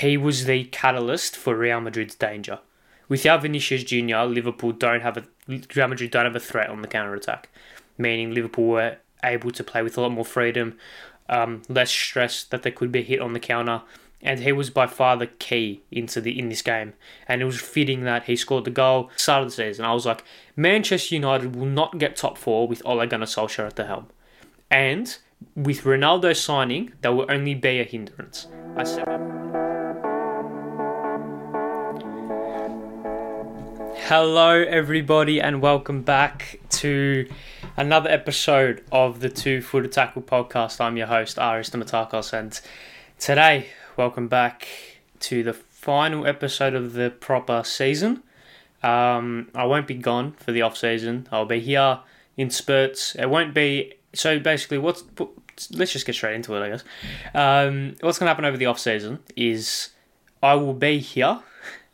he was the catalyst for Real Madrid's danger. Without Vinicius Junior, Liverpool don't have a Real Madrid don't have a threat on the counter attack, meaning Liverpool were able to play with a lot more freedom, um, less stress that they could be hit on the counter, and he was by far the key into the in this game. And it was fitting that he scored the goal start of the season. I was like, Manchester United will not get top four with Ole Gunnar Solskjaer at the helm, and with Ronaldo signing, there will only be a hindrance. I said. Hello, everybody, and welcome back to another episode of the Two Footer Tackle podcast. I'm your host, Aris and today, welcome back to the final episode of the proper season. Um, I won't be gone for the off season. I'll be here in spurts. It won't be so. Basically, what's let's just get straight into it. I guess. Um, what's going to happen over the off season is I will be here.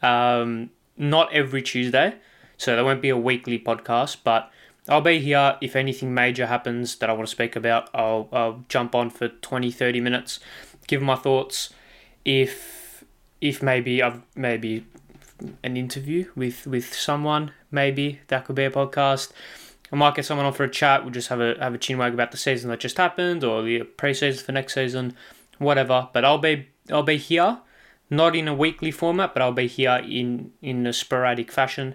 Um, not every Tuesday, so there won't be a weekly podcast, but I'll be here if anything major happens that I want to speak about. I'll, I'll jump on for 20, 30 minutes, give my thoughts. If if maybe I've maybe an interview with with someone, maybe that could be a podcast. I might get someone on for a chat. We'll just have a have a chinwag about the season that just happened or the pre-season for next season, whatever. But I'll be I'll be here not in a weekly format, but I'll be here in in a sporadic fashion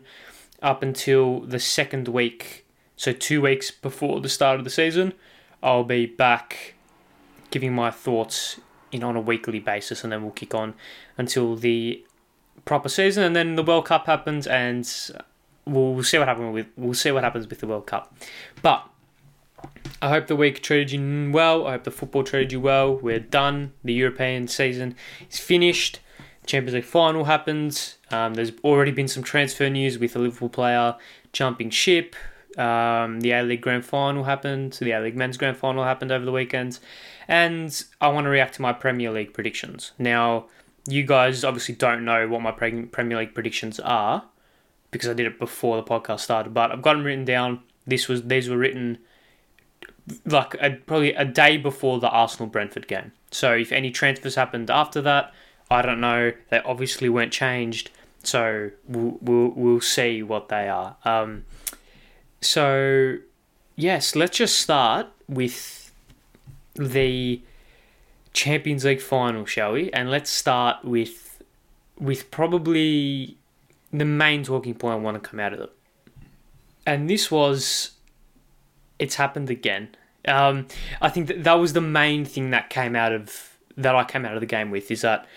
up until the second week. So two weeks before the start of the season, I'll be back giving my thoughts in on a weekly basis, and then we'll kick on until the proper season, and then the World Cup happens, and we'll see what happens with we'll see what happens with the World Cup. But I hope the week treated you well. I hope the football treated you well. We're done. The European season is finished. Champions League final happens. Um, there's already been some transfer news with a Liverpool player jumping ship. Um, the A League Grand Final happened. The A League Men's Grand Final happened over the weekend. And I want to react to my Premier League predictions. Now, you guys obviously don't know what my Premier League predictions are because I did it before the podcast started, but I've got them written down. This was these were written like a, probably a day before the Arsenal Brentford game. So if any transfers happened after that, I don't know. They obviously weren't changed, so we'll we'll, we'll see what they are. Um, so yes, let's just start with the Champions League final, shall we? And let's start with with probably the main talking point I want to come out of it. And this was it's happened again. Um, I think that that was the main thing that came out of that I came out of the game with is that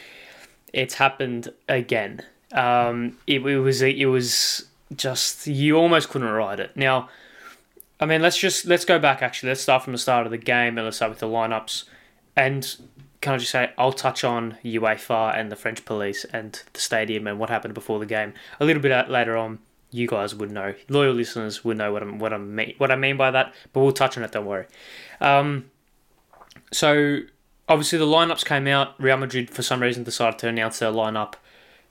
it's happened again. Um, it, it was it was just you almost couldn't ride it. Now, I mean, let's just let's go back. Actually, let's start from the start of the game and let's start with the lineups. And can I just say I'll touch on UEFA and the French police and the stadium and what happened before the game a little bit later on. You guys would know, loyal listeners would know what I'm what I mean what I mean by that. But we'll touch on it. Don't worry. Um, so obviously the lineups came out. Real Madrid for some reason decided to announce their lineup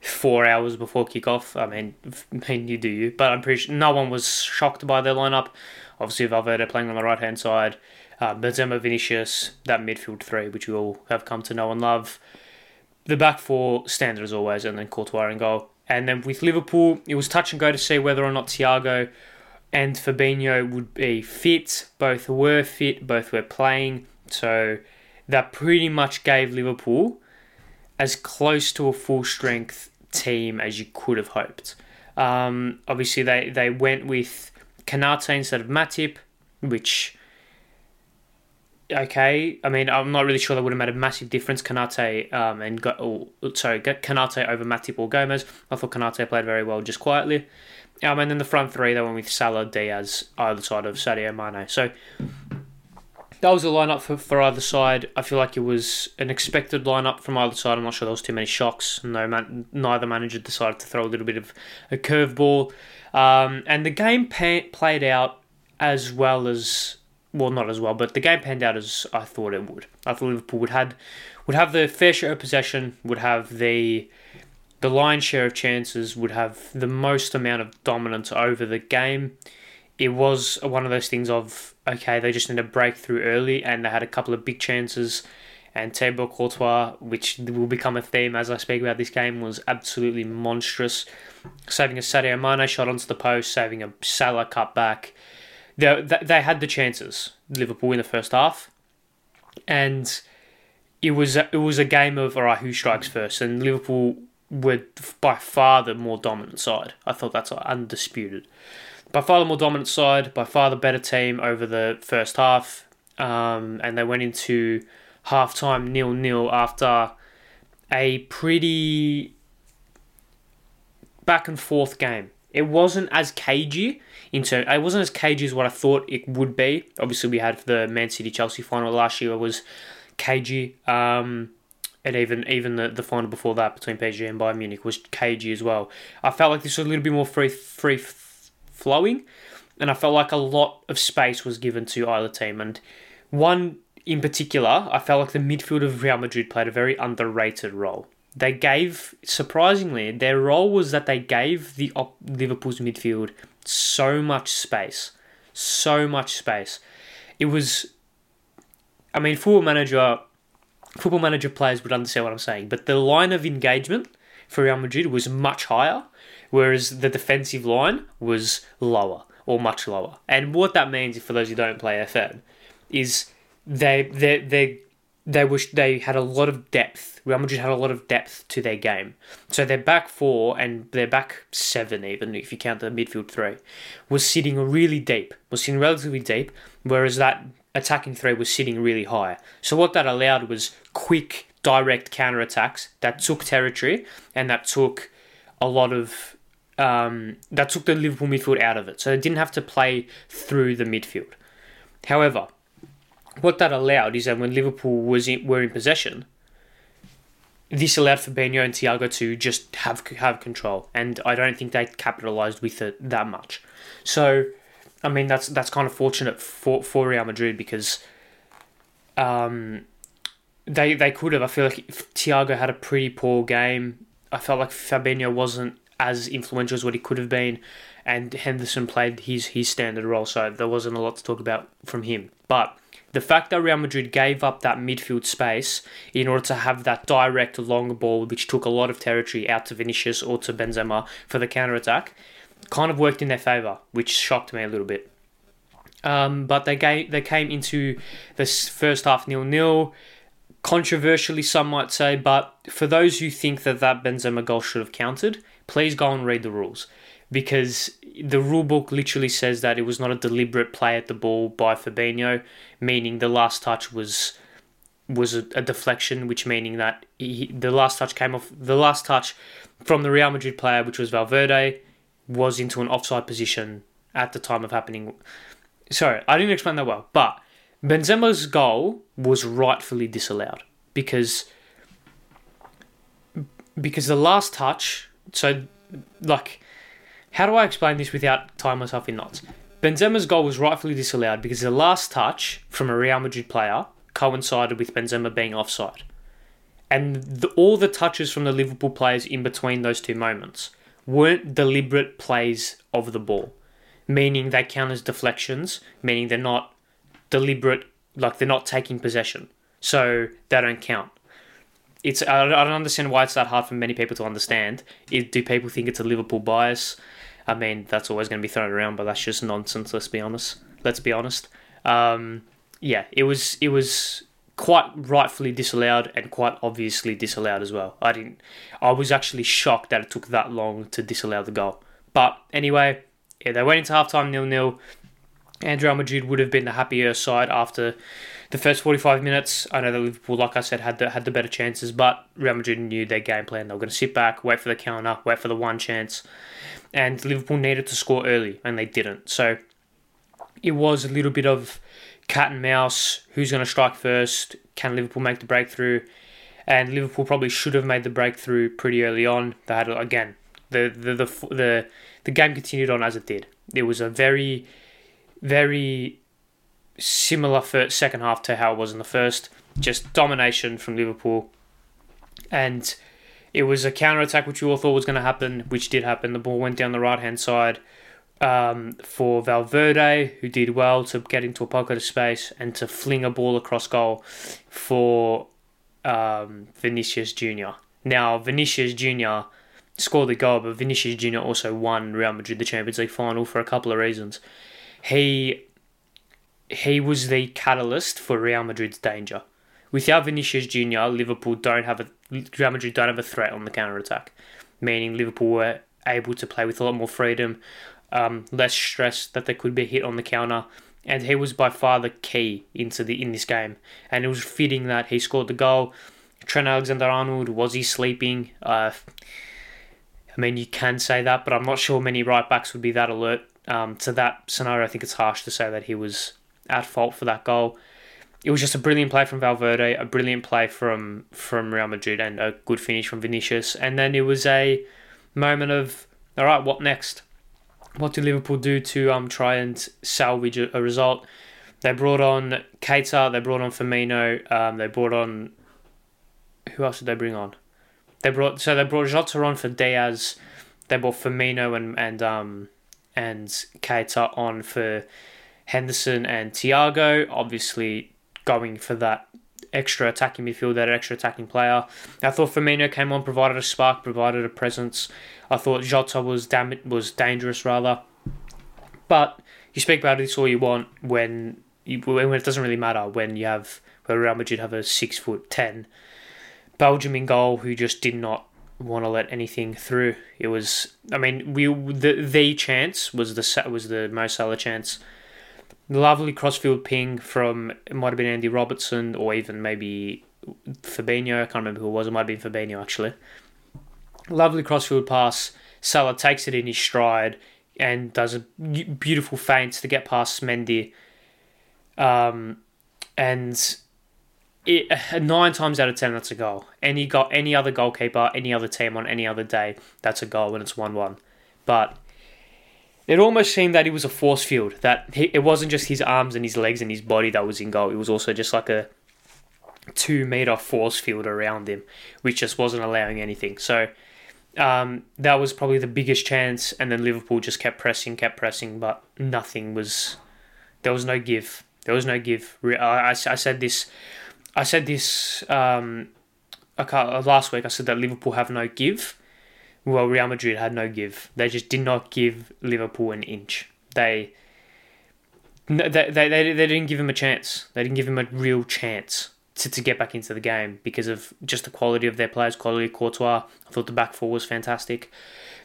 four hours before kickoff. I mean, I mean you do you, but I'm pretty sure no one was shocked by their lineup. Obviously Valverde playing on the right hand side, uh, Benzema, Vinicius, that midfield three, which we all have come to know and love. The back four standard as always, and then Courtois in goal. And then with Liverpool, it was touch and go to see whether or not Thiago and Fabinho would be fit. Both were fit, both were playing. So that pretty much gave Liverpool as close to a full strength team as you could have hoped. Um, obviously, they, they went with Konate instead of Matip, which okay. I mean, I'm not really sure that would have made a massive difference. Konate um, and go, oh, sorry, Konate over Matip or Gomez. I thought Konate played very well, just quietly. Um, and then the front three, they went with Salah, Diaz, either side of Sadio Mane. So that was the lineup for, for either side. I feel like it was an expected lineup from either side. I'm not sure there was too many shocks. No, man, neither manager decided to throw a little bit of a curveball, um, and the game pan- played out as well as well, not as well, but the game panned out as I thought it would. I thought Liverpool would had would have the fair share of possession, would have the the lion's share of chances, would have the most amount of dominance over the game it was one of those things of okay, they just need a breakthrough early, and they had a couple of big chances, And Thibaut Courtois, which will become a theme as I speak about this game, was absolutely monstrous. Saving a Sadio Mane shot onto the post, saving a Salah cutback. They, they had the chances, Liverpool, in the first half. And it was a, it was a game of all right, who strikes first, and Liverpool were by far the more dominant side. I thought that's undisputed. By far the more dominant side, by far the better team over the first half, um, and they went into half time nil nil after a pretty back and forth game. It wasn't as cagey in term, It wasn't as cagey as what I thought it would be. Obviously, we had the Man City Chelsea final last year. Was cagey. Um, and even even the, the final before that between PSG and Bayern Munich was cagey as well. I felt like this was a little bit more free free flowing, and I felt like a lot of space was given to either team. And one in particular, I felt like the midfield of Real Madrid played a very underrated role. They gave surprisingly their role was that they gave the Liverpool's midfield so much space, so much space. It was, I mean, Football Manager football manager players would understand what I'm saying, but the line of engagement for Real Madrid was much higher, whereas the defensive line was lower or much lower. And what that means, for those who don't play FM, is they they they they wish they had a lot of depth. Real Madrid had a lot of depth to their game. So their back four and their back seven, even if you count the midfield three, was sitting really deep. Was sitting relatively deep, whereas that attacking three was sitting really high. So what that allowed was quick, direct counter attacks that took territory and that took a lot of um, that took the Liverpool midfield out of it. So they didn't have to play through the midfield. However, what that allowed is that when Liverpool was in, were in possession, this allowed Fabinho and Thiago to just have have control, and I don't think they capitalised with it that much. So I mean, that's that's kind of fortunate for for Real Madrid because um, they they could have. I feel like Thiago had a pretty poor game. I felt like Fabinho wasn't as influential as what he could have been, and Henderson played his his standard role, so there wasn't a lot to talk about from him. But the fact that Real Madrid gave up that midfield space in order to have that direct long ball, which took a lot of territory out to Vinicius or to Benzema for the counter attack, kind of worked in their favour, which shocked me a little bit. Um, but they gave, they came into this first half nil nil. Controversially, some might say, but for those who think that that Benzema goal should have counted, please go and read the rules because the rule book literally says that it was not a deliberate play at the ball by Fabinho, meaning the last touch was was a, a deflection, which meaning that he, the last touch came off the last touch from the Real Madrid player, which was Valverde, was into an offside position at the time of happening. Sorry, I didn't explain that well, but Benzema's goal was rightfully disallowed because because the last touch. So, like, how do I explain this without tying myself in knots? Benzema's goal was rightfully disallowed because the last touch from a Real Madrid player coincided with Benzema being offside. And the, all the touches from the Liverpool players in between those two moments weren't deliberate plays of the ball, meaning they count as deflections, meaning they're not deliberate, like they're not taking possession. So they don't count. It's I don't understand why it's that hard for many people to understand. It, do people think it's a Liverpool bias? I mean, that's always going to be thrown around, but that's just nonsense. Let's be honest. Let's be honest. Um, yeah, it was it was quite rightfully disallowed and quite obviously disallowed as well. I didn't. I was actually shocked that it took that long to disallow the goal. But anyway, yeah, they went into halftime nil nil. And Real Madrid would have been the happier side after the first 45 minutes. I know that Liverpool, like I said, had the had the better chances, but Real Madrid knew their game plan. They were going to sit back, wait for the counter, wait for the one chance, and Liverpool needed to score early, and they didn't. So it was a little bit of cat and mouse. Who's going to strike first? Can Liverpool make the breakthrough? And Liverpool probably should have made the breakthrough pretty early on. They had again the the the the, the game continued on as it did. It was a very very similar first, second half to how it was in the first. Just domination from Liverpool, and it was a counter attack which we all thought was going to happen, which did happen. The ball went down the right hand side um, for Valverde, who did well to get into a pocket of space and to fling a ball across goal for um, Vinicius Junior. Now Vinicius Junior scored the goal, but Vinicius Junior also won Real Madrid the Champions League final for a couple of reasons. He he was the catalyst for Real Madrid's danger. Without Vinicius Junior, Liverpool don't have a Real Madrid don't have a threat on the counter attack, meaning Liverpool were able to play with a lot more freedom, um, less stress that they could be hit on the counter, and he was by far the key into the in this game. And it was fitting that he scored the goal. Trent Alexander-Arnold was he sleeping? Uh, I mean, you can say that, but I'm not sure many right backs would be that alert um, to that scenario. I think it's harsh to say that he was at fault for that goal. It was just a brilliant play from Valverde, a brilliant play from from Real Madrid, and a good finish from Vinicius. And then it was a moment of all right, what next? What do Liverpool do to um try and salvage a, a result? They brought on Keita, they brought on Firmino, um, they brought on who else did they bring on? They brought so they brought Jota on for Diaz, they brought Firmino and and um and Keita on for Henderson and Thiago. Obviously, going for that extra attacking midfield, that extra attacking player. I thought Firmino came on, provided a spark, provided a presence. I thought Jota was dam- was dangerous rather. But you speak about this all you want when you, when it doesn't really matter when you have where Real Madrid have a six foot ten Belgium in goal who just did not want to let anything through. It was I mean we the the chance was the was the Mo Salah chance lovely crossfield ping from it might have been Andy Robertson or even maybe Fabinho. I can't remember who it was. It might have been Fabinho actually. Lovely crossfield pass. Salah takes it in his stride and does a beautiful feint to get past Mendy. Um, and it, nine times out of ten, that's a goal. Any got any other goalkeeper, any other team on any other day, that's a goal when it's one-one. But it almost seemed that it was a force field. That he, it wasn't just his arms and his legs and his body that was in goal. It was also just like a two meter force field around him, which just wasn't allowing anything. So um, that was probably the biggest chance. And then Liverpool just kept pressing, kept pressing, but nothing was. There was no give. There was no give. I, I, I said this. I said this um, last week. I said that Liverpool have no give well, Real Madrid had no give. They just did not give Liverpool an inch. They they, they, they, they didn't give him a chance. They didn't give him a real chance to, to get back into the game because of just the quality of their players, quality of Courtois. I thought the back four was fantastic.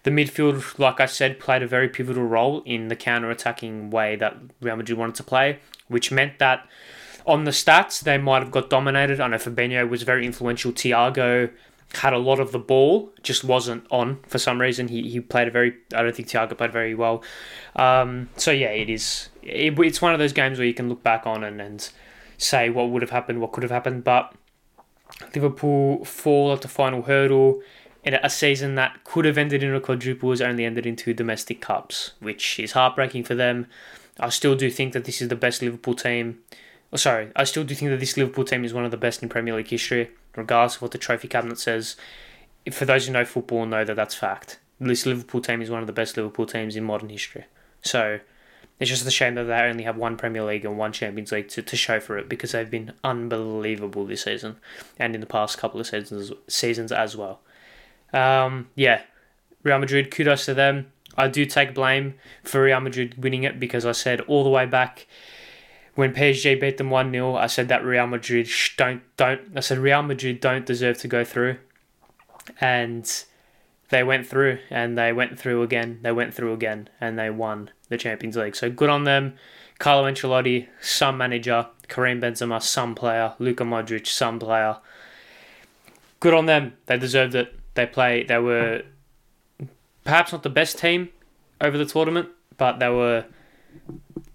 The midfield, like I said, played a very pivotal role in the counter attacking way that Real Madrid wanted to play, which meant that on the stats, they might have got dominated. I know Fabinho was very influential. Thiago had a lot of the ball, just wasn't on for some reason. He, he played a very, I don't think Thiago played very well. Um, so yeah, it is. It, it's one of those games where you can look back on and, and say what would have happened, what could have happened. But Liverpool fall at the final hurdle in a season that could have ended in a quadruple has only ended in two domestic cups, which is heartbreaking for them. I still do think that this is the best Liverpool team. Oh, sorry, I still do think that this Liverpool team is one of the best in Premier League history regardless of what the trophy cabinet says. For those who know football, know that that's fact. This Liverpool team is one of the best Liverpool teams in modern history. So it's just a shame that they only have one Premier League and one Champions League to, to show for it because they've been unbelievable this season and in the past couple of seasons seasons as well. Um, yeah, Real Madrid, kudos to them. I do take blame for Real Madrid winning it because I said all the way back when PSG beat them 1 0, I said that Real Madrid don't, don't, I said Real Madrid don't deserve to go through. And they went through and they went through again. They went through again and they won the Champions League. So good on them. Carlo Ancelotti, some manager. Karim Benzema, some player. Luka Modric, some player. Good on them. They deserved it. They play. They were perhaps not the best team over the tournament, but they were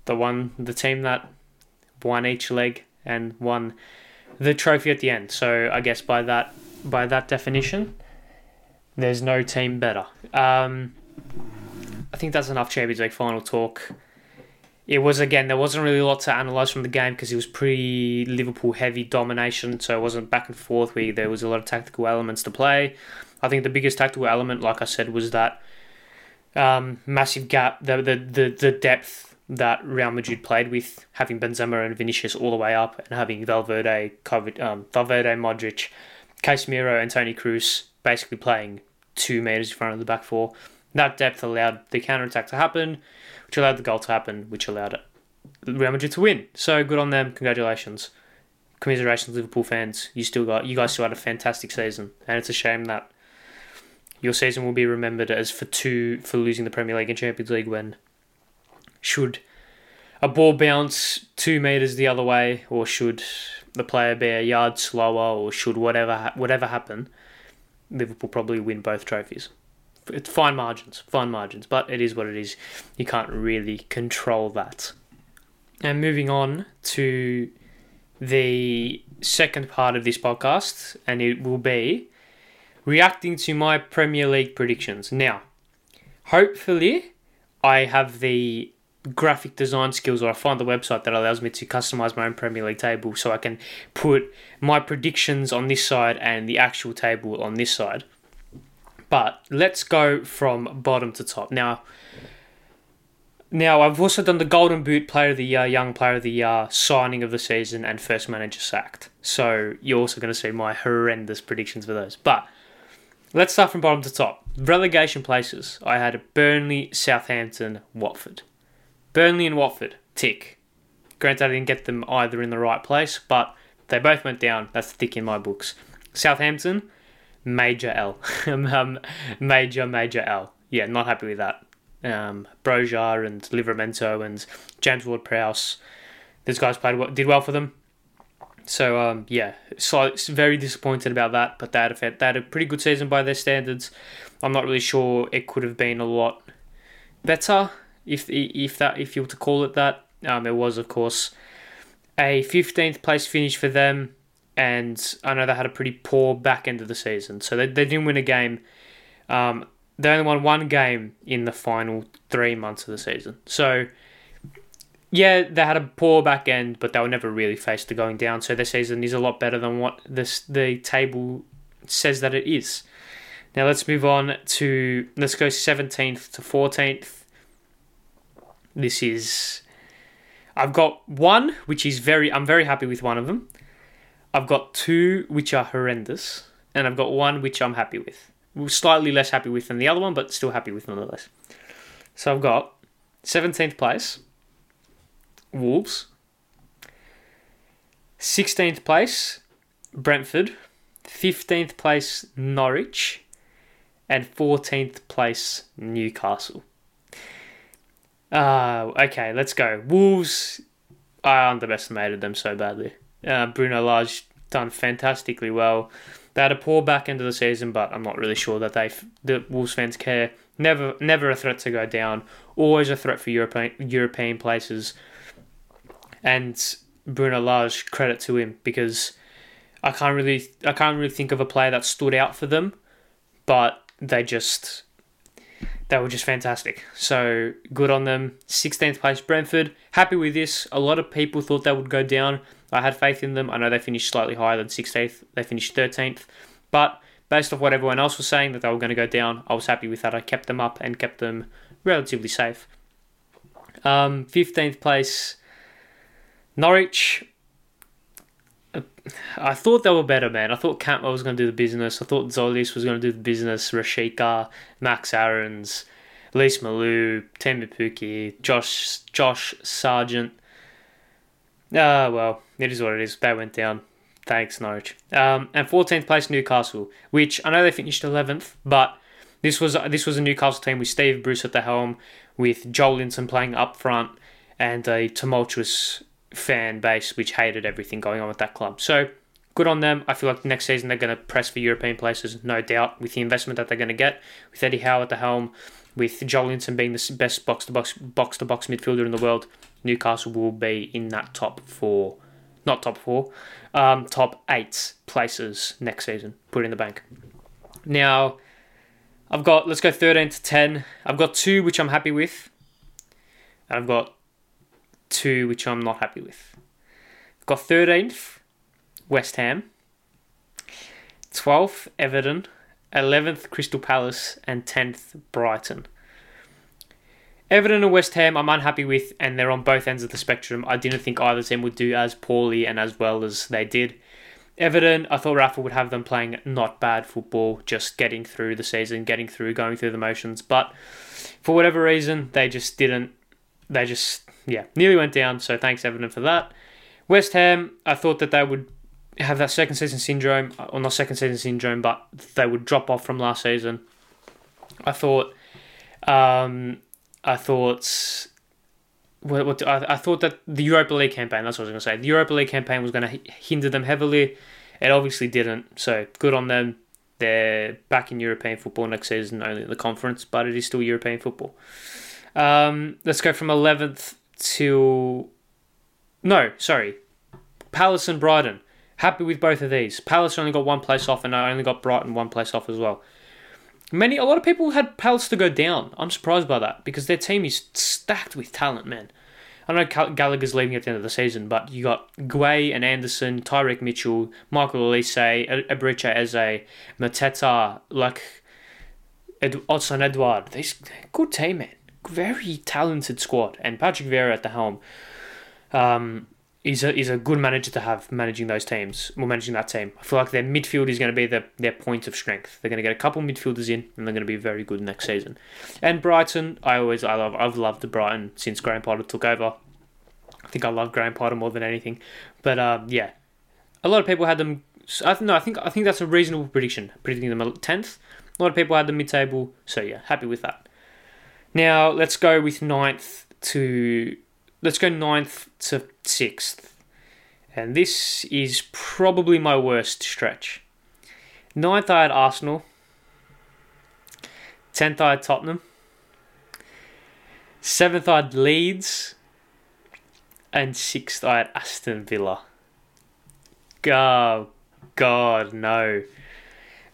the one, the team that won each leg and won the trophy at the end. So I guess by that by that definition, there's no team better. Um, I think that's enough Champions League final talk. It was again there wasn't really a lot to analyse from the game because it was pretty Liverpool heavy domination, so it wasn't back and forth. Where there was a lot of tactical elements to play. I think the biggest tactical element, like I said, was that um, massive gap, the, the the the depth that Real Madrid played with, having Benzema and Vinicius all the way up, and having Valverde, covered, um, Valverde, Modric, Casemiro, and Toni Kroos basically playing two meters in front of the back four. That depth allowed the counter attack to happen, which allowed the goal to happen, which allowed Real Madrid to win. So good on them. Congratulations. Commiserations, Liverpool fans. You still got you guys still had a fantastic season, and it's a shame that your season will be remembered as for two for losing the Premier League and Champions League when should a ball bounce two meters the other way, or should the player be a yard slower, or should whatever whatever happen, Liverpool probably win both trophies. It's fine margins, fine margins, but it is what it is. You can't really control that. And moving on to the second part of this podcast, and it will be reacting to my Premier League predictions. Now, hopefully, I have the graphic design skills or I find the website that allows me to customize my own Premier League table so I can put my predictions on this side and the actual table on this side. But let's go from bottom to top. Now, now I've also done the Golden Boot Player of the Year, Young Player of the Year, signing of the season, and first manager sacked. So you're also going to see my horrendous predictions for those. But let's start from bottom to top. Relegation places. I had Burnley, Southampton, Watford. Burnley and Watford, tick. Granted, I didn't get them either in the right place, but they both went down. That's thick in my books. Southampton, major L. um, major, major L. Yeah, not happy with that. Um, and Livramento and James Ward Prowse, these guys played well, did well for them. So um, yeah, so very disappointed about that. But they had, a, they had a pretty good season by their standards. I'm not really sure it could have been a lot better if if that if you were to call it that. Um, it was of course a 15th place finish for them, and I know they had a pretty poor back end of the season, so they, they didn't win a game. Um, they only won one game in the final three months of the season. So, yeah, they had a poor back end, but they were never really faced to going down. So their season is a lot better than what this the table says that it is. Now let's move on to let's go 17th to 14th. This is I've got one which is very I'm very happy with one of them. I've got two which are horrendous, and I've got one which I'm happy with. Slightly less happy with than the other one, but still happy with nonetheless. So I've got 17th place, Wolves. 16th place, Brentford. 15th place, Norwich. And 14th place, Newcastle. Uh, okay, let's go. Wolves, I underestimated them so badly. Uh, Bruno Lage done fantastically well. They had a poor back end of the season, but I'm not really sure that they the Wolves fans care. Never, never a threat to go down. Always a threat for European European places. And Bruno Lage, credit to him because I can't really, I can't really think of a player that stood out for them, but they just they were just fantastic. So good on them. 16th place Brentford. Happy with this. A lot of people thought they would go down. I had faith in them. I know they finished slightly higher than 16th. They finished 13th. But based off what everyone else was saying that they were going to go down, I was happy with that. I kept them up and kept them relatively safe. Um, 15th place Norwich. I thought they were better, man. I thought Cantwell was going to do the business. I thought Tzolis was going to do the business. Rashica, Max Aarons, Lise Malou, Teemu Pukki, Josh Josh Sargent. Ah, uh, well, it is what it is. They went down. Thanks, Norwich. Um, and 14th place Newcastle, which I know they finished 11th, but this was this was a Newcastle team with Steve Bruce at the helm, with Joelinton playing up front, and a tumultuous fan base which hated everything going on with that club. So good on them. I feel like next season they're going to press for European places, no doubt, with the investment that they're going to get, with Eddie Howe at the helm, with Joelinton being the best box to box box to box midfielder in the world. Newcastle will be in that top four, not top four, um, top eight places next season. Put in the bank. Now, I've got let's go thirteen to ten. I've got two which I'm happy with, and I've got two which I'm not happy with. Got 13th, West Ham. 12th, Everton. 11th, Crystal Palace. And 10th, Brighton. Everton and West Ham, I'm unhappy with, and they're on both ends of the spectrum. I didn't think either team would do as poorly and as well as they did. Everton, I thought Rafa would have them playing not bad football, just getting through the season, getting through, going through the motions. But for whatever reason, they just didn't. They just, yeah, nearly went down. So thanks, Everton, for that. West Ham, I thought that they would have that second season syndrome, or not second season syndrome, but they would drop off from last season. I thought, um, I thought, what, what I, I thought that the Europa League campaign. That's what I was going to say. The Europa League campaign was going to hinder them heavily. It obviously didn't. So good on them. They're back in European football next season, only the conference, but it is still European football. Um, let's go from eleventh to no, sorry, Palace and Brighton. Happy with both of these. Palace only got one place off, and I only got Brighton one place off as well. Many, a lot of people had Palace to go down. I'm surprised by that because their team is stacked with talent, man. I know Gallagher's leaving at the end of the season, but you got Guehi and Andersen, Tyrick Mitchell, Michael Olise, Eberechi Eze, Mateta, like Ed- Odsonne Edouard. This good team, man. Very talented squad, and Patrick Vieira at the helm. Um, is a, is a good manager to have managing those teams, or managing that team. I feel like their midfield is going to be the, their point of strength. They're going to get a couple midfielders in, and they're going to be very good next season. And Brighton, I always I love I've loved the Brighton since Graham Potter took over. I think I love Graham Potter more than anything, but um, yeah, a lot of people had them. I th- no, I think I think that's a reasonable prediction, predicting them tenth. A lot of people had them mid-table, so yeah, happy with that. Now let's go with ninth to let's go ninth to sixth. And this is probably my worst stretch. Ninth, I had Arsenal. Tenth, I had Tottenham. Seventh, I had Leeds. And sixth, I had Aston Villa. Oh, God, no.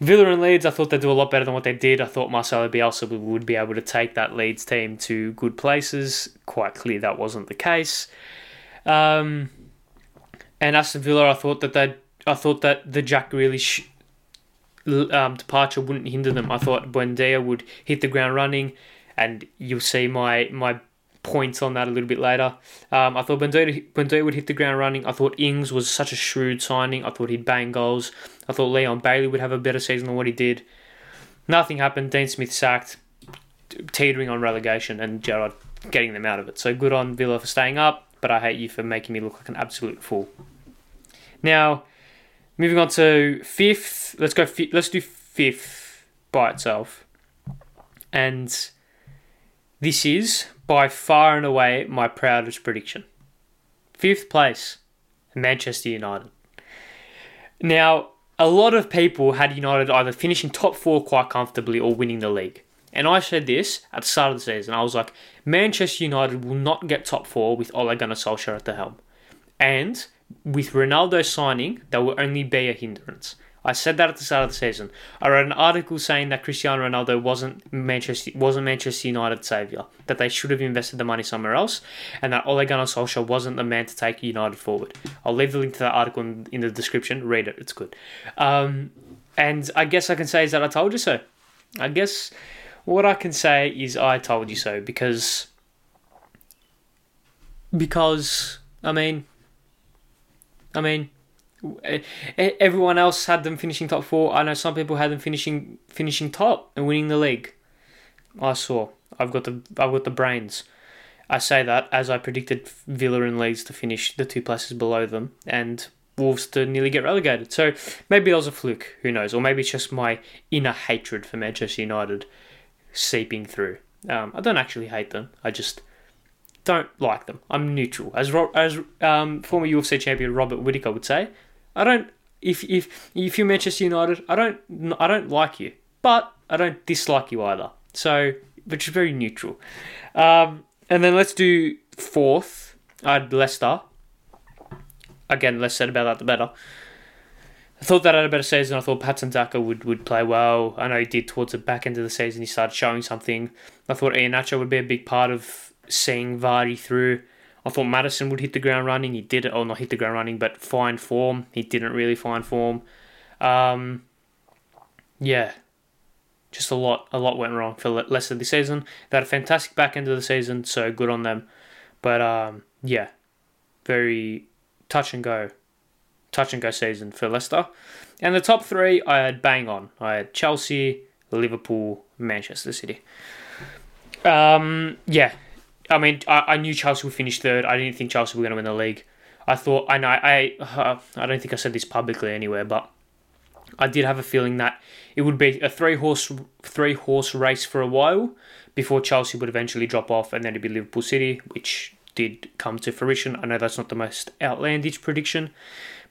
Villa and Leeds, I thought they'd do a lot better than what they did. I thought Marcelo Bielsa would be able to take that Leeds team to good places. Quite clear that wasn't the case. Um, and Aston Villa, I thought that they, I thought that the Jack Grealish um, departure wouldn't hinder them. I thought Buendia would hit the ground running, and you'll see my my points on that a little bit later. Um, I thought Buendia would hit the ground running. I thought Ings was such a shrewd signing. I thought he'd bang goals. I thought Leon Bailey would have a better season than what he did. Nothing happened. Dean Smith sacked, teetering on relegation, and Gerrard getting them out of it. So good on Villa for staying up but I hate you for making me look like an absolute fool. Now, moving on to fifth. Let's go. let let's do fifth by itself, and this is by far and away my proudest prediction. Fifth place, Manchester United. Now, a lot of people had United either finishing top four quite comfortably or winning the league. And I said this at the start of the season. I was like, Manchester United will not get top four with Ole Gunnar Solskjaer at the helm. And with Ronaldo signing, there will only be a hindrance. I said that at the start of the season. I wrote an article saying that Cristiano Ronaldo wasn't Manchester wasn't Manchester United saviour, that they should have invested the money somewhere else, and that Ole Gunnar Solskjaer wasn't the man to take United forward. I'll leave the link to that article in, in the description. Read it; it's good. Um, and I guess I can say is that I told you so. I guess what I can say is I told you so because because I mean I mean everyone else had them finishing top 4. I know some people had them finishing finishing top and winning the league. I saw. I've got the I've got the brains. I say that as I predicted Villa and Leeds to finish the two places below them and Wolves to nearly get relegated. So maybe that was a fluke, who knows? Or maybe it's just my inner hatred for Manchester United seeping through. Um, I don't actually hate them. I just don't like them. I'm neutral. As as um, former UFC champion Robert Whitaker would say, I don't. If if if you're Manchester United, I don't I don't like you, but I don't dislike you either. So, which is very neutral. Um, and then let's do fourth. I had Leicester. Again, less said about that, the better. I thought that had a better season. I thought Patson Daka would, would play well. I know he did towards the back end of the season. He started showing something. I thought Iheanacho would be a big part of seeing Vardy through. I thought Maddison would hit the ground running. He did it, or not hit the ground running, but find form. He didn't really find form. Um, yeah. just a lot, a lot went wrong for Leicester this season. They had a fantastic back end of the season, so good on them. But um, yeah, very touch and go, touch and go season for Leicester. And the top three, I had bang on. I had Chelsea, Liverpool, Manchester City. Um, yeah, I mean, I, I knew Chelsea would finish third. I didn't think Chelsea were going to win the league. I thought, and I I, uh, I don't think I said this publicly anywhere, but I did have a feeling that it would be a three horse three horse race for a while before Chelsea would eventually drop off, and then it'd be Liverpool City, which did come to fruition. I know that's not the most outlandish prediction,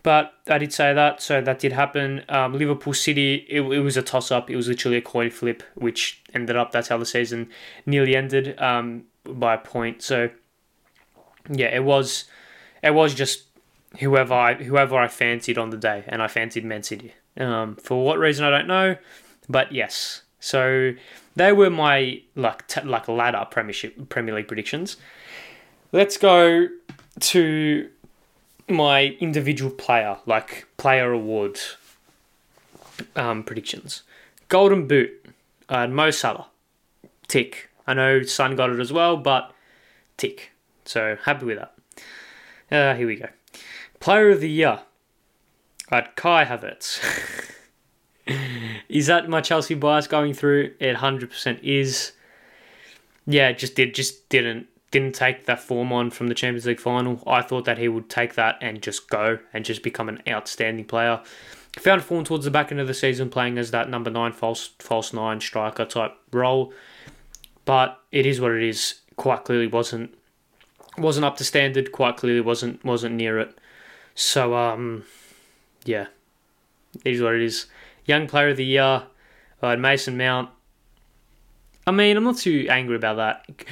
but I did say that, so that did happen. Um, Liverpool City, it, it was a toss up. It was literally a coin flip, which ended up that's how the season nearly ended um, by a point. So yeah, it was it was just whoever I whoever I fancied on the day, and I fancied Man City. Um, for what reason I don't know, but yes. So they were my like t- like ladder Premiership Premier League predictions. Let's go to my individual player, like player award um, predictions. Golden Boot, uh, Mo Salah, tick. I know Son got it as well, but tick. So happy with that. Uh, here we go. Player of the year, at Kai Havertz. is that my Chelsea bias going through? It hundred percent is. Yeah, just did just didn't didn't take that form on from the Champions League final. I thought that he would take that and just go and just become an outstanding player. Found form towards the back end of the season playing as that number nine false false nine striker type role. But it is what it is. Quite clearly wasn't wasn't up to standard, quite clearly wasn't wasn't near it. So um yeah. It is what it is. Young player of the year. Had Mason Mount I mean, I'm not too angry about that.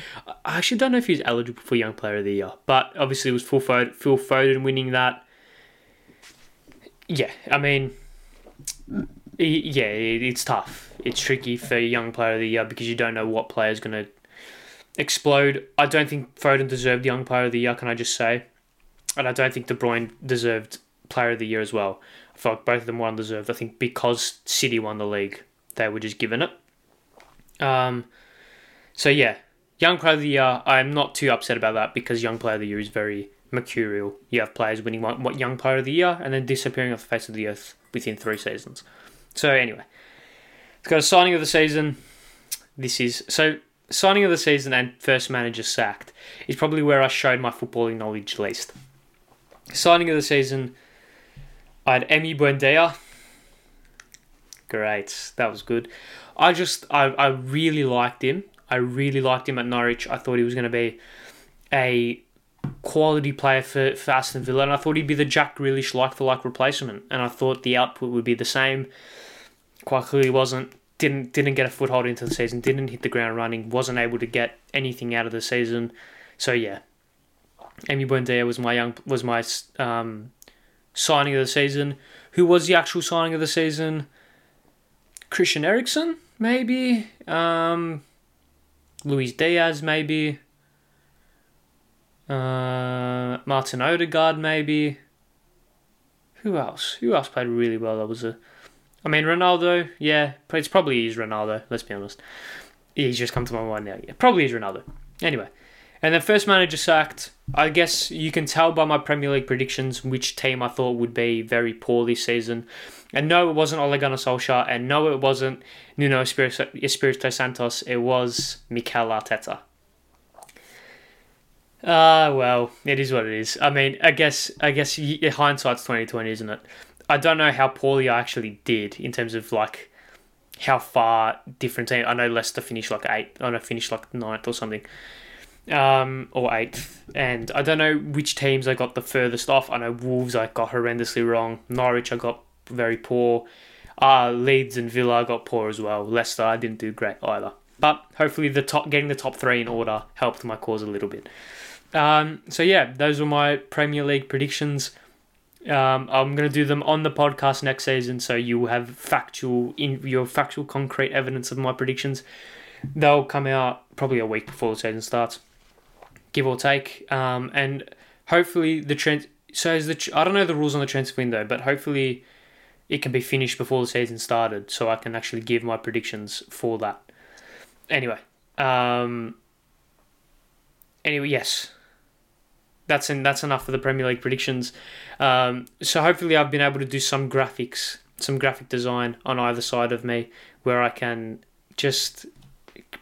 I actually don't know if he's eligible for Young Player of the Year, but obviously it was Phil Foden, Phil Foden winning that. Yeah, I mean, yeah, it's tough. It's tricky for Young Player of the Year because you don't know what player is going to explode. I don't think Foden deserved Young Player of the Year, can I just say? And I don't think De Bruyne deserved Player of the Year as well. I felt like both of them were undeserved. I think because City won the league, they were just given it. Um, so yeah, young player of the year. I'm not too upset about that because young player of the year is very mercurial. You have players winning what young player of the year and then disappearing off the face of the earth within three seasons. So anyway, it's got a signing of the season. This is so signing of the season and first manager sacked is probably where I showed my footballing knowledge least. Signing of the season, I had Emi Buendia. Great, that was good. I just I, I really liked him. I really liked him at Norwich. I thought he was going to be a quality player for, for Aston Villa, and I thought he'd be the Jack Grealish like for like replacement. And I thought the output would be the same. Quite clearly wasn't. Didn't didn't get a foothold into the season. Didn't hit the ground running. Wasn't able to get anything out of the season. So yeah, Emi Buendia was my young was my um, signing of the season. Who was the actual signing of the season? Christian Eriksen maybe. Um, Luis Diaz, maybe. Uh, Martin Odegaard, maybe. Who else? Who else played really well? That was a. I mean, Ronaldo, yeah. It's probably is Ronaldo, let's be honest. He's just come to my mind now. Yeah, probably is Ronaldo. Anyway, and then first manager sacked. I guess you can tell by my Premier League predictions which team I thought would be very poor this season. And no, it wasn't Ole Gunnar Solskjaer, and no, it wasn't Nuno Espirito Santos. It was Mikel Arteta. Ah, uh, well, it is what it is. I mean, I guess, I guess hindsight's twenty twenty, isn't it? I don't know how poorly I actually did in terms of like how far different. I know Leicester finished like eight. I know finished like ninth or something um, or eighth. And I don't know which teams I got the furthest off. I know Wolves I got horrendously wrong. Norwich I got very poor. Uh, Leeds and Villa I got poor as well. Leicester I didn't do great either. But hopefully the top getting the top three in order helped my cause a little bit. Um, so yeah, those were my Premier League predictions. Um, I'm going to do them on the podcast next season, so you will have factual in your factual concrete evidence of my predictions. They'll come out probably a week before the season starts give or take. Um, and hopefully the trend. So is the I don't know the rules on the transfer window, but hopefully it can be finished before the season started, so I can actually give my predictions for that. Anyway, um, anyway, yes, that's that's enough for the Premier League predictions. Um, so hopefully, I've been able to do some graphics, some graphic design on either side of me, where I can just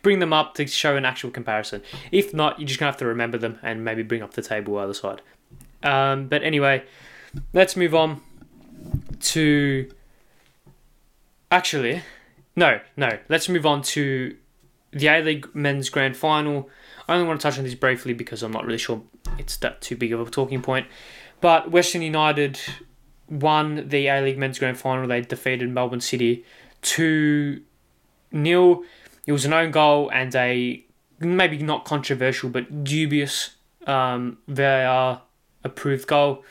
bring them up to show an actual comparison. If not, you're just gonna have to remember them and maybe bring up the table either side. Um, but anyway, let's move on to. Actually, no, no. Let's move on to the A League Men's Grand Final. I only want to touch on this briefly because I'm not really sure it's that too big of a talking point. But Western United won the A League Men's Grand Final. They defeated Melbourne City 2 0. It was an own goal and a maybe not controversial but dubious um, VAR approved goal.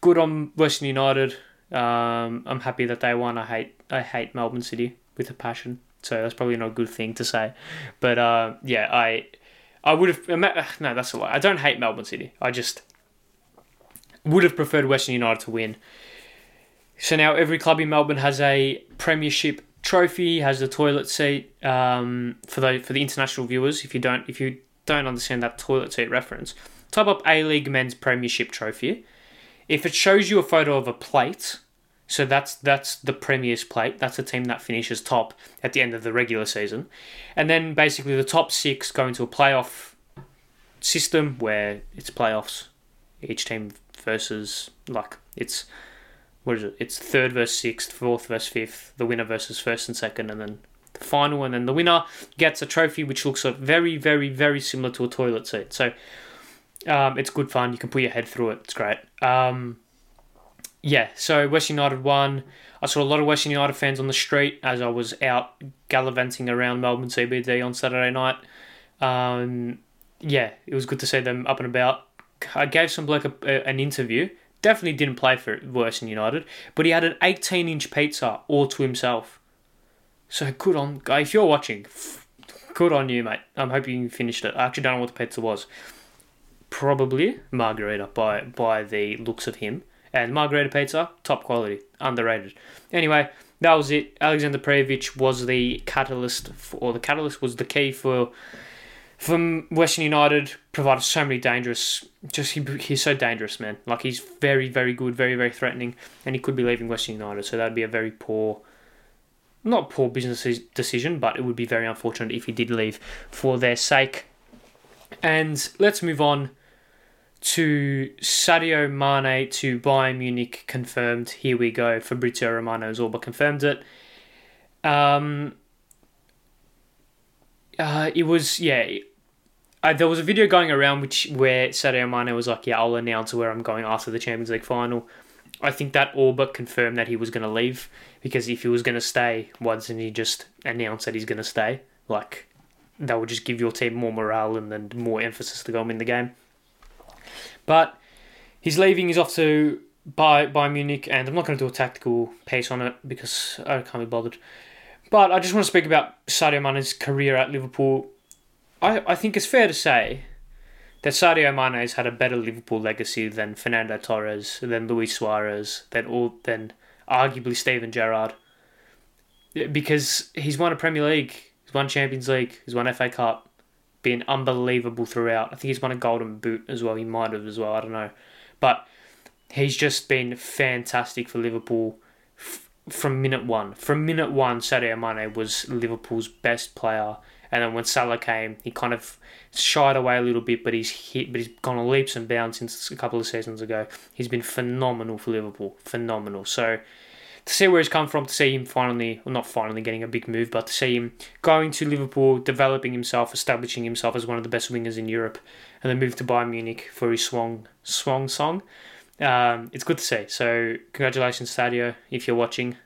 Good on Western United. Um, I'm happy that they won. I hate I hate Melbourne City with a passion, so that's probably not a good thing to say. But uh, yeah, I I would have no, that's a lie. I don't hate Melbourne City. I just would have preferred Western United to win. So now every club in Melbourne has a premiership trophy, has the toilet seat. Um, for the for the international viewers, if you don't if you don't understand that toilet seat reference, type up A League Men's Premiership Trophy. If it shows you a photo of a plate, so that's that's the Premier's plate. That's the team that finishes top at the end of the regular season, and then basically the top six go into a playoff system where it's playoffs. Each team versus like it's what is it? It's third versus sixth, fourth versus fifth, the winner versus first and second, and then the final, and then the winner gets a trophy which looks very, very, very similar to a toilet seat. So um, it's good fun. You can put your head through it. It's great. Um, yeah, so West United won. I saw a lot of Western United fans on the street as I was out gallivanting around Melbourne CBD on Saturday night. Um, yeah, it was good to see them up and about. I gave some bloke a, a, an interview. Definitely didn't play for Western United, but he had an 18 inch pizza all to himself. So good on, guy. If you're watching, good on you, mate. I'm hoping you finished it. I actually don't know what the pizza was. Probably margarita by by the looks of him. And margarita pizza, top quality, underrated. Anyway, that was it. Alexander Prijovic was the catalyst, for, or the catalyst was the key for from Western United. Provided so many dangerous. Just he, he's so dangerous, man. Like he's very, very good, very, very threatening, and he could be leaving Western United. So that'd be a very poor, not poor business decision, but it would be very unfortunate if he did leave for their sake. And let's move on to Sadio Mane to Bayern Munich confirmed. Here we go. Fabrizio Romano has all but confirmed it. Um, uh, it was yeah. There was a video going around which where Sadio Mane was like, "Yeah, I'll announce where I'm going after the Champions League final." I think that all but confirmed that he was going to leave because if he was going to stay, why doesn't he just announce that he's going to stay? Like that would just give your team more morale and then more emphasis to go in the game. But he's leaving. He's off to Bayern, Bayern Munich, and I'm not going to do a tactical pace on it because I can't be bothered. But I just want to speak about Sadio Mane's career at Liverpool. I, I think it's fair to say that Sadio Mane has had a better Liverpool legacy than Fernando Torres, than Luis Suarez, than all, than arguably Steven Gerrard. Because he's won a Premier League, he's won Champions League, he's won FA Cup, been unbelievable throughout. I think he's won a Golden Boot as well. He might have as well. I don't know, but he's just been fantastic for Liverpool f- from minute one. From minute one, Sadio Mane was Liverpool's best player, and then when Salah came, he kind of shied away a little bit, but he's hit, but he's gone leaps and bounds since a couple of seasons ago. He's been phenomenal for Liverpool, phenomenal. So to see where he's come from, to see him finally, well, not finally getting a big move, but to see him going to Liverpool, developing himself, establishing himself as one of the best wingers in Europe, and then move to Bayern Munich for his swung, swung song. Um, it's good to see. So congratulations, Sadio, if you're watching.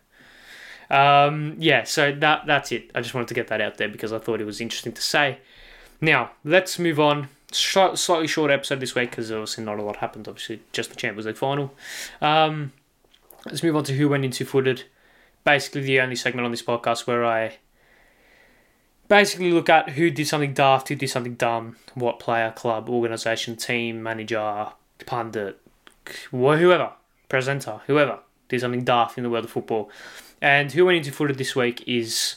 Um, yeah, so that that's it. I just wanted to get that out there because I thought it was interesting to say. Now let's move on. Slightly short episode this week because obviously not a lot happened. Obviously, just the Champions League final. Um, Let's move on to who went into footed. Basically, the only segment on this podcast where I basically look at who did something daft, who did something dumb, what player, club, organisation, team, manager, pundit, whoever, presenter, whoever. did something daft in the world of football. And who went into footed this week is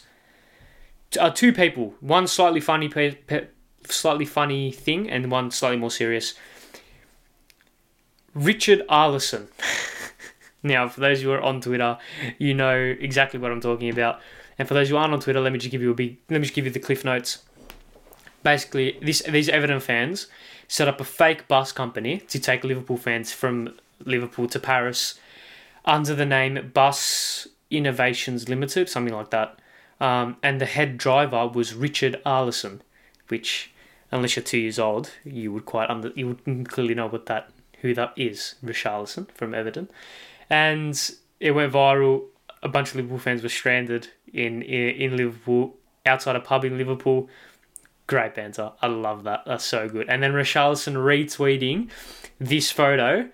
uh, two people. One slightly funny, pe- pe- slightly funny thing, and one slightly more serious. Richard Arlison. now, for those who are on Twitter, you know exactly what I'm talking about. And for those who aren't on Twitter, let me just give you a big. Let me just give you the cliff notes. Basically, this these Everton fans set up a fake bus company to take Liverpool fans from Liverpool to Paris under the name Bus Innovations Limited, something like that. Um, and the head driver was Richard Arlison, which, unless you're two years old, you would quite under you would clearly know what that who that is, Richarlison from Everton, and it went viral. A bunch of Liverpool fans were stranded in in, in Liverpool outside a pub in Liverpool. Great banter. I love that. That's so good. And then Richarlison retweeting this photo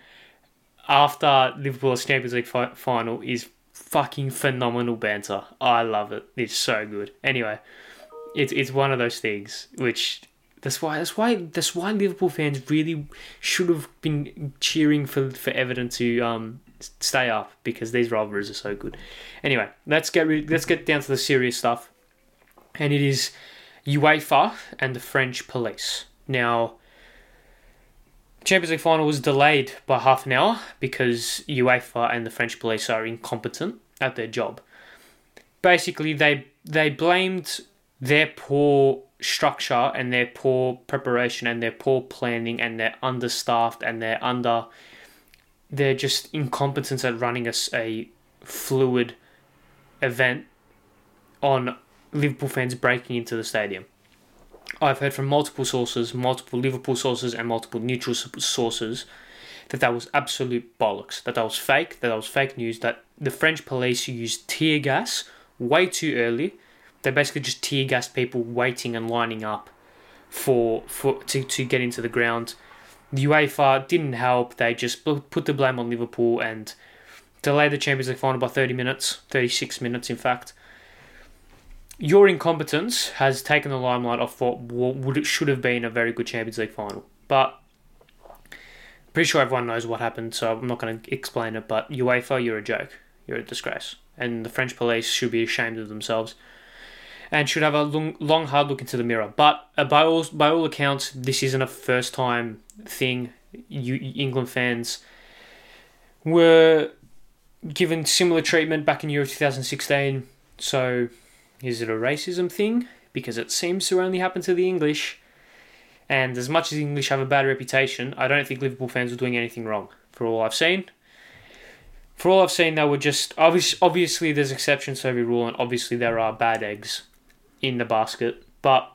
after Liverpool's Champions League fi- final is fucking phenomenal banter. I love it. It's so good. Anyway, it's it's one of those things which that's why that's why that's why Liverpool fans really should have been cheering for for Everton to um stay up because these rivalries are so good. Anyway, let's get re- let's get down to the serious stuff, and it is UEFA and the French police. Now, Champions League final was delayed by half an hour because UEFA and the French police are incompetent at their job. Basically, they they blamed their poor structure and their poor preparation and their poor planning and their understaffed and their under they're just incompetence at running a, a fluid event on Liverpool fans breaking into the stadium. I've heard from multiple sources, multiple Liverpool sources, and multiple neutral sources that that was absolute bollocks, that that was fake, that that was fake news, that the French police used tear gas way too early. They basically just tear gassed people waiting and lining up for for to, to get into the ground. The UEFA didn't help. They just put the blame on Liverpool and delayed the Champions League final by 30 minutes, 36 minutes in fact your incompetence has taken the limelight off what would should have been a very good Champions League final. But pretty sure everyone knows what happened, so I'm not going to explain it. But UEFA, you're a joke. You're a disgrace, and the French police should be ashamed of themselves, and should have a long, long hard look into the mirror. But uh, by all by all accounts, this isn't a first time thing. You England fans were given similar treatment back in Euro 2016, so is it a racism thing? Because it seems to only happen to the English. And as much as the English have a bad reputation, I don't think Liverpool fans were doing anything wrong, for all I've seen. For all I've seen, they were just. Obviously, obviously there's exceptions to every rule, and obviously there are bad eggs in the basket. But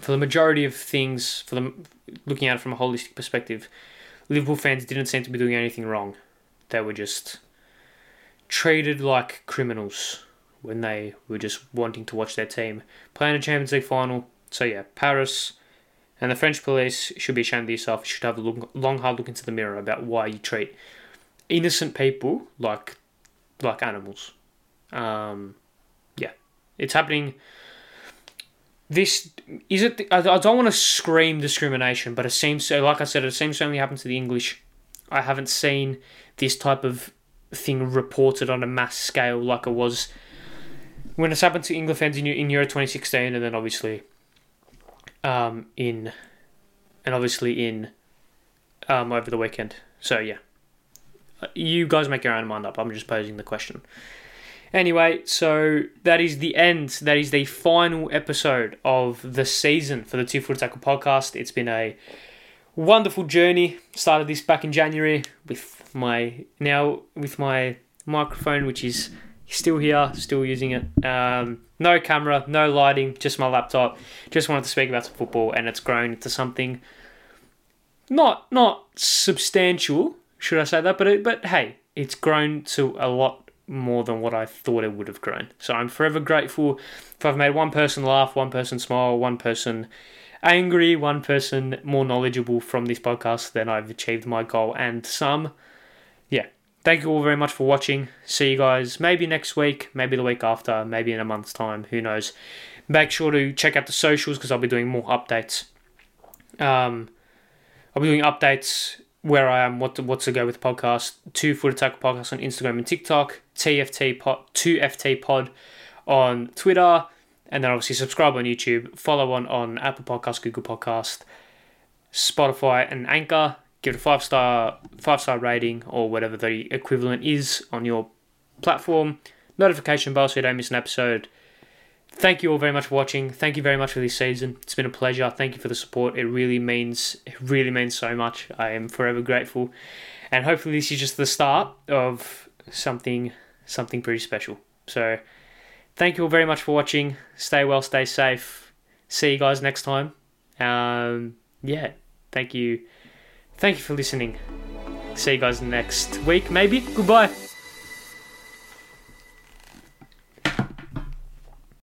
for the majority of things, for them looking at it from a holistic perspective, Liverpool fans didn't seem to be doing anything wrong. They were just treated like criminals when they were just wanting to watch their team playing a Champions League final. So yeah, Paris and the French police should be ashamed of yourself. You should have a long, long, hard look into the mirror about why you treat innocent people like like animals. Um, yeah, it's happening. This is it. I, don't want to scream discrimination, but it seems so. Like I said, it seems to only happen to the English. I haven't seen this type of thing reported on a mass scale like it was when it's happened to England fans in, in Euro 2016, and then obviously um, in and obviously in um, over the weekend. So yeah, you guys make your own mind up. I'm just posing the question. Anyway, so that is the end. That is the final episode of the season for the Two Foot Tackle podcast. It's been a wonderful journey. Started this back in January with my now with my microphone, which is still here, still using it. Um, no camera, no lighting, just my laptop. Just wanted to speak about some football, and it's grown into something not not substantial, should I say that? But it, but hey, it's grown to a lot more than what I thought it would have grown. So I'm forever grateful if I've made one person laugh, one person smile, one person angry, one person more knowledgeable from this podcast, then I've achieved my goal and some. Yeah, Thank you all very much for watching. See you guys maybe next week, maybe the week after, maybe in a month's time. Who knows? Make sure to check out the socials because I'll be doing more updates. Um, I'll be doing updates where I am, what to, what to go with podcast, two Foot Tackle Podcast on Instagram and TikTok, TFT pod, 2FT Pod on Twitter, and then obviously subscribe on YouTube, follow on on Apple Podcast, Google Podcast, Spotify, and Anchor. Give it a five star five star rating or whatever the equivalent is on your platform. Notification bell so you don't miss an episode. Thank you all very much for watching. Thank you very much for this season. It's been a pleasure. Thank you for the support. It really means it really means so much. I am forever grateful. And hopefully this is just the start of something something pretty special. So thank you all very much for watching. Stay well, stay safe. See you guys next time. Um, yeah, thank you. Thank you for listening. See you guys next week, maybe. Goodbye.